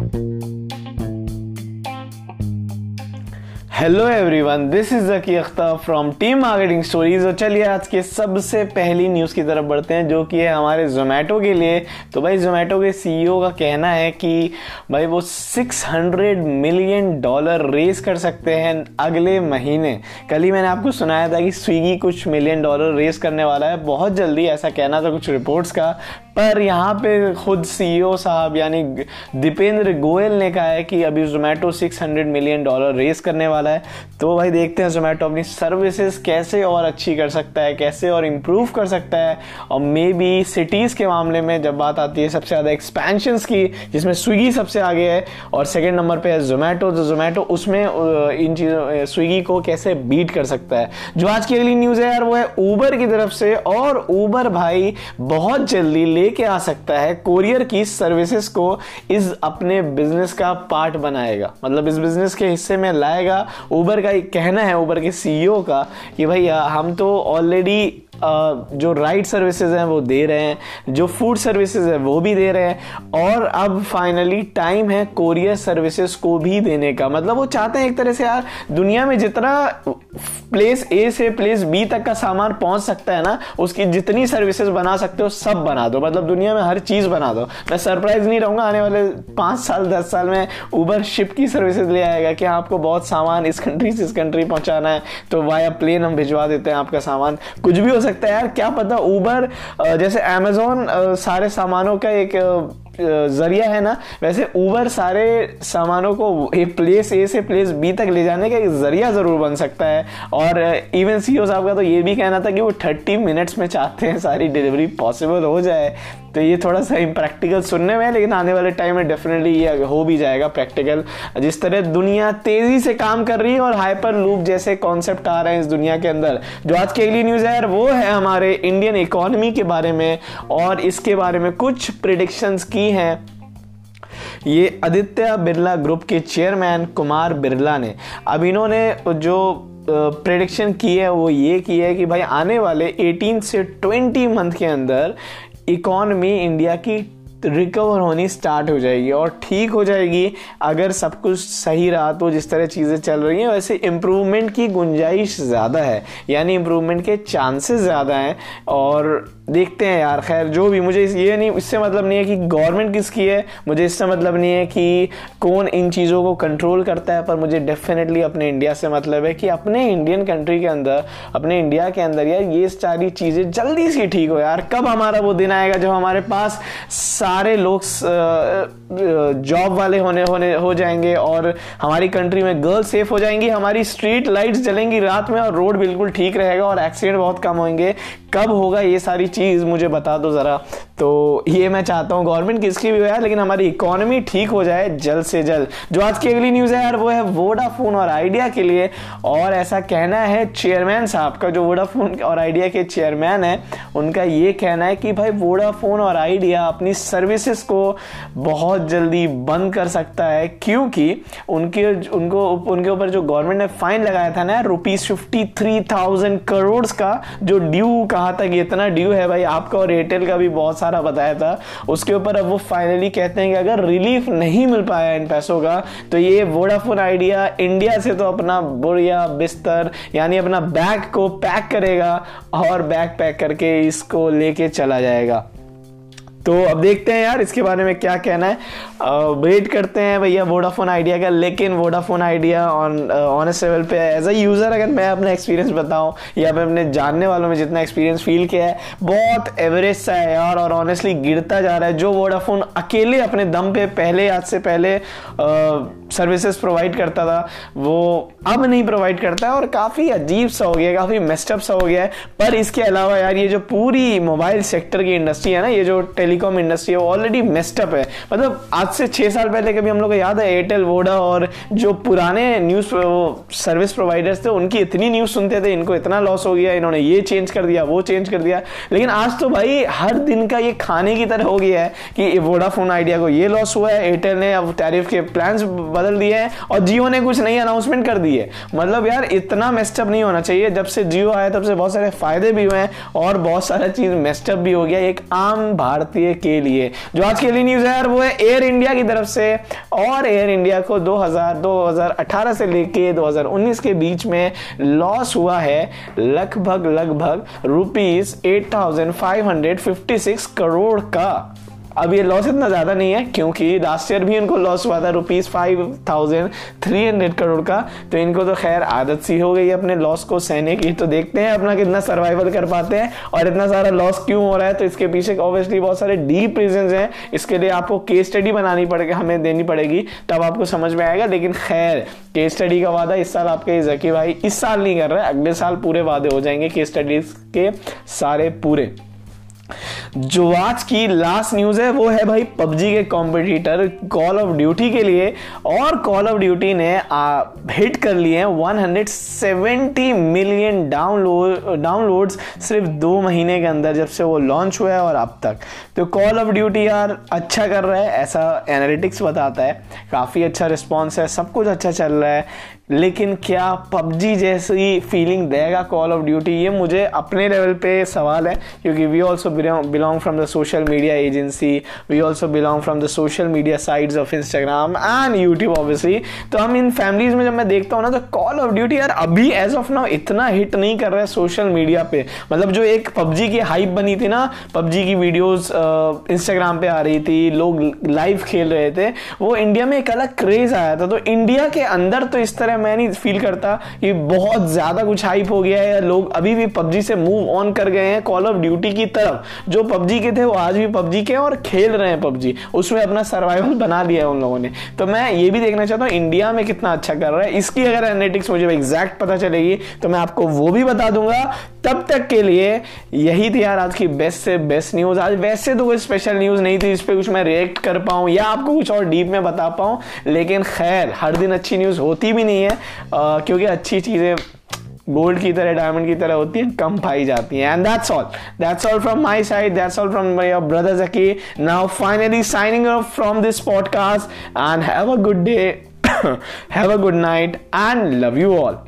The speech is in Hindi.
Bye. Hello everyone this is Zaki Akhtar from team marketing stories और चलिए, आज के सबसे पहली न्यूज़ की तरफ़ बढ़ते हैं, जो कि है हमारे जोमेटो के लिए। तो भाई जोमेटो के सीईओ का कहना है कि भाई, वो 600 मिलियन डॉलर रेस कर सकते हैं अगले महीने। कल ही मैंने आपको सुनाया था कि स्विगी कुछ मिलियन डॉलर रेस करने वाला है। बहुत जल्दी ऐसा कहना था कुछ रिपोर्ट्स का। पर यहाँ पे खुद सीईओ साहब, यानी दीपेंद्र गोयल ने कहा है कि अभी जोमेटो 600 मिलियन डॉलर रेस करने वाला है। तो भाई देखते हैं जोमेटो अपनी सर्विसेज़ कैसे और अच्छी कर सकता है, कैसे और इम्प्रूव कर सकता है। और मे बी सिटीज़ के मामले में जब बात आती है सबसे ज़्यादा एक्सपेंशन की, जिसमें स्विगी सबसे आगे है और सेकेंड नंबर पर है जोमेटो तो जोमेटो उसमें इन चीज़ों स्विगी को कैसे बीट कर सकता है। जो आज की अगली न्यूज़ है यार, वो है ऊबर की तरफ़ से और ऊबर भाई बहुत जल्दी लेके आ सकता है कोरियर की सर्विसेज़ को, इस अपने बिज़नेस का पार्ट बनाएगा। मतलब इस बिज़नेस के हिस्से में लाएगा ऊबर का कहना है ऊबर के सीईओ का, कि भैया हम तो ऑलरेडी जो राइड सर्विसेज़ हैं वो दे रहे हैं, जो फ़ूड सर्विसेज़ है वो भी दे रहे हैं, और अब फाइनली टाइम है कोरियर सर्विसेज़ को भी देने का। मतलब वो चाहते हैं एक तरह से यार, दुनिया में जितना प्लेस ए से प्लेस बी तक का सामान पहुँच सकता है ना, उसकी जितनी सर्विसेज़ बना सकते हो, सब बना दो। मतलब दुनिया में हर चीज़ बना दो। मैं सरप्राइज़ नहीं रहूँगा, आने वाले पाँच साल, दस साल में ऊबर शिप की सर्विसेज़ ले आएगा कि आपको बहुत सामान इस कंट्री से इस कंट्री पहुंचाना है तो वाया प्लेन हम भिजवा देते हैं आपका सामान। कुछ भी हो सकता है यार, क्या पता ऊबर जैसे अमेजोन सारे सामानों का एक ज़रिया है ना, वैसे ऊबर सारे सामानों को एक प्लेस ए से प्लेस बी तक ले जाने का एक ज़रिया ज़रूर बन सकता है। और इवन सी ओ साहब का तो ये भी कहना था कि वो थर्टी मिनट्स में चाहते हैं सारी डिलीवरी पॉसिबल हो जाए। तो ये थोड़ा सा इम्प्रैक्टिकल सुनने में लेकिन आने वाले टाइम में डेफिनेटली ये हो भी जाएगा प्रैक्टिकल जिस तरह दुनिया तेज़ी से काम कर रही है और हाइपर लूप जैसे कॉन्सेप्ट आ रहे हैं इस दुनिया के अंदर, जो आज की अगली न्यूज़ है वो है हमारे इंडियन इकोनॉमी के बारे में और इसके बारे में कुछ प्रिडिक्शंस की हैं। ये आदित्य बिरला ग्रुप के चेयरमैन कुमार बिरला ने। अब इन्होंने जो प्रिडिक्शन की है, वो ये की है कि भाई आने वाले 18 से 20 मंथ के अंदर इकॉनमी इंडिया की रिकवर होनी स्टार्ट हो जाएगी और ठीक हो जाएगी। अगर सब कुछ सही रहा तो जिस तरह चीज़ें चल रही हैं, वैसे इम्प्रूवमेंट की गुंजाइश ज़्यादा है। यानी इम्प्रूवमेंट के चांसेस ज़्यादा हैं और देखते हैं यार, खैर, जो भी, मुझे ये नहीं, इससे मतलब नहीं है कि गवर्नमेंट किसकी है, मुझे इससे मतलब नहीं है कि कौन इन चीज़ों को कंट्रोल करता है, पर मुझे डेफिनेटली अपने इंडिया से मतलब है कि अपने इंडियन कंट्री के अंदर, अपने इंडिया के अंदर यार, ये सारी चीज़ें जल्दी से ठीक हो यार। कब हमारा वो दिन आएगा जब हमारे पास सारे लोग जॉब वाले होने होने, हो जाएँगे और हमारी कंट्री में गर्ल्स सेफ़ हो जाएँगी, हमारी स्ट्रीट लाइट्स जलेंगी रात में और रोड बिल्कुल ठीक रहेगा और एक्सीडेंट बहुत कम होंगे। कब होगा ये सारी चीज़? मुझे बता दो ज़रा। तो ये मैं चाहता हूँ गवर्नमेंट किसकी भी हो यार, लेकिन हमारी इकोनॉमी ठीक हो जाए जल्द से जल्द। जो आज की अगली न्यूज़ है यार, वो है वोडाफोन और आइडिया के लिए। और ऐसा कहना है चेयरमैन साहब का, जो वोडाफोन और आइडिया के चेयरमैन है, उनका ये कहना है कि भाई वोडाफोन और आइडिया अपनी सर्विसेज़ को बहुत जल्दी बंद कर सकता है, क्योंकि उनके, उनको, उनके ऊपर जो गवर्नमेंट ने फाइन लगाया था ना rupees fifty three thousand crore का जो ड्यू कहा था कि इतना ड्यू है भाई, आपका और एयरटेल का भी बहुत सारा बताया था। उसके ऊपर अब वो फाइनली कहते हैं कि अगर रिलीफ नहीं मिल पाया इन पैसों का तो ये वोडाफोन आइडिया इंडिया से तो अपना बुढ़िया बिस्तर, यानी अपना बैग को पैक करेगा और बैग पैक करके इसको लेके चला जाएगा। तो अब देखते हैं यार, इसके बारे में क्या कहना है। वेट करते हैं भैया वोडाफोन आइडिया का, लेकिन Vodafone Idea on honest level पे एज अ यूज़र अगर मैं अपना एक्सपीरियंस बताऊँ, या मैं अपने जानने वालों में जितना एक्सपीरियंस फील किया है, बहुत एवरेज सा है यार, और ऑनेस्टली गिरता जा रहा है। जो वोडाफोन अकेले अपने दम पे पहले, आज से पहले सर्विसेज़ प्रोवाइड करता था, वो अब नहीं प्रोवाइड करता है, और काफ़ी अजीब सा हो गया काफ़ी मेस्टअप सा हो गया है। पर इसके अलावा यार, ये जो पूरी मोबाइल सेक्टर की इंडस्ट्री है ना, ये जो टेलीकॉम इंडस्ट्री है, वो ऑलरेडी मेस्टअप है। मतलब आज से छः साल पहले कभी हम लोग को याद है एयरटेल वोडा और जो पुराने न्यूज़ सर्विस प्रोवाइडर्स थे, उनकी इतनी न्यूज़ सुनते थे, इनको इतना लॉस हो गया, इन्होंने ये चेंज कर दिया, वो चेंज कर दिया। लेकिन आज तो भाई हर दिन का ये खाने की तरह हो गया है कि वोडाफोन आइडिया को ये लॉस हुआ है एयरटेल ने अब टैरिफ के प्लान बदल दिए हैं और जियो ने कुछ नई अनाउंसमेंट कर दी है। मतलब यार, इतना मेस्टअप नहीं होना चाहिए। जब से जियो आया, तब से बहुत सारे फ़ायदे भी हुए हैं और बहुत सारा चीज़ मेस्टअप भी हो गया। एक आम भारतीय है के लिए। जो आज के लिए न्यूज़ है वो है एयर इंडिया की तरफ़ से। और एयर इंडिया को 2000 2018 से लेके 2019 के बीच में लॉस हुआ है। लगभग लगभग rupees eight thousand five hundred fifty six crore का। अब ये लॉस इतना ज़्यादा नहीं है, क्योंकि लास्ट ईयर भी इनको लॉस हुआ था rupees five thousand three hundred crore का। तो इनको तो खैर आदत सी हो गई अपने लॉस को सहने की। तो देखते हैं अपना कितना सर्वाइवल कर पाते हैं और इतना सारा लॉस क्यों हो रहा है। तो इसके पीछे ऑब्वियसली बहुत सारे डीप रीजन हैं। इसके लिए आपको केस स्टडी बनानी पड़ेगी हमें देनी पड़ेगी। तब आपको समझ में आएगा। लेकिन खैर केस स्टडी का वादा इस साल आपके जकी भाई इस साल नहीं कर रहे, अगले साल पूरे वादे हो जाएँगे केस स्टडीज़ के सारे पूरे। जो आज की लास्ट न्यूज़ है, वो है भाई पबजी के कॉम्पिटिटर कॉल ऑफ़ ड्यूटी के लिए। और कॉल ऑफ़ ड्यूटी ने हिट कर लिए हैं 170 मिलियन डाउनलोड डाउनलोड्स सिर्फ़ दो महीने के अंदर, जब से वो लॉन्च हुआ है और अब तक। तो कॉल ऑफ़ ड्यूटी यार अच्छा कर रहा है, ऐसा एनालिटिक्स बताता है। काफ़ी अच्छा रिस्पॉन्स है, सब कुछ अच्छा चल रहा है। लेकिन क्या पबजी जैसी फीलिंग देगा कॉल ऑफ़ ड्यूटी ये मुझे अपने लेवल पे सवाल है, क्योंकि we also belong from the social media agency we also belong from the social media sites of Instagram and YouTube obviously तो हम इन फैमिलीज़ में जब मैं देखता हूँ ना तो कॉल ऑफ़ ड्यूटी यार अभी एज ऑफ़ नाउ इतना हिट नहीं कर रहा है सोशल मीडिया पे। मतलब जो एक पबजी की हाइप बनी थी ना, पबजी की वीडियोज़ इंस्टाग्राम पे आ रही थी, लोग लाइव खेल रहे थे, वो इंडिया में एक अलग क्रेज आया था। तो इंडिया के अंदर तो इस तरह मैं नहीं फील करता कि बहुत ज़्यादा कुछ हाइप हो गया है लोग अभी भी पबजी से मूव ऑन कर गए हैं कॉल ऑफ़ ड्यूटी की तरफ़। जो पबजी के थे वो आज भी पबजी के हैं और खेल रहे हैं पबजी। उसमें अपना सर्वाइवल बना लिया है उन लोगों ने। तो मैं ये भी देखना चाहता हूँ इंडिया में कितना अच्छा कर रहा है। इसकी अगर एनालिटिक्स मुझे एग्जैक्ट पता चलेगी तो मैं आपको वो भी बता दूँगा। तब तक के लिए यही थी यार आज की बेस्ट से बेस्ट न्यूज़ आज वैसे तो कोई स्पेशल न्यूज़ नहीं थी, इस पर कुछ मैं रिएक्ट कर पाऊँ या आपको कुछ और डीप में बता पाऊँ। लेकिन खैर, हर दिन अच्छी न्यूज़ होती भी नहीं है क्योंकि अच्छी चीज़ें गोल्ड की तरह डायमंड की तरह होती है, कम पाई जाती है. And that's all that's all from my side that's all from my brother Zaki now finally signing off from this podcast and have a good day have a good night and love you all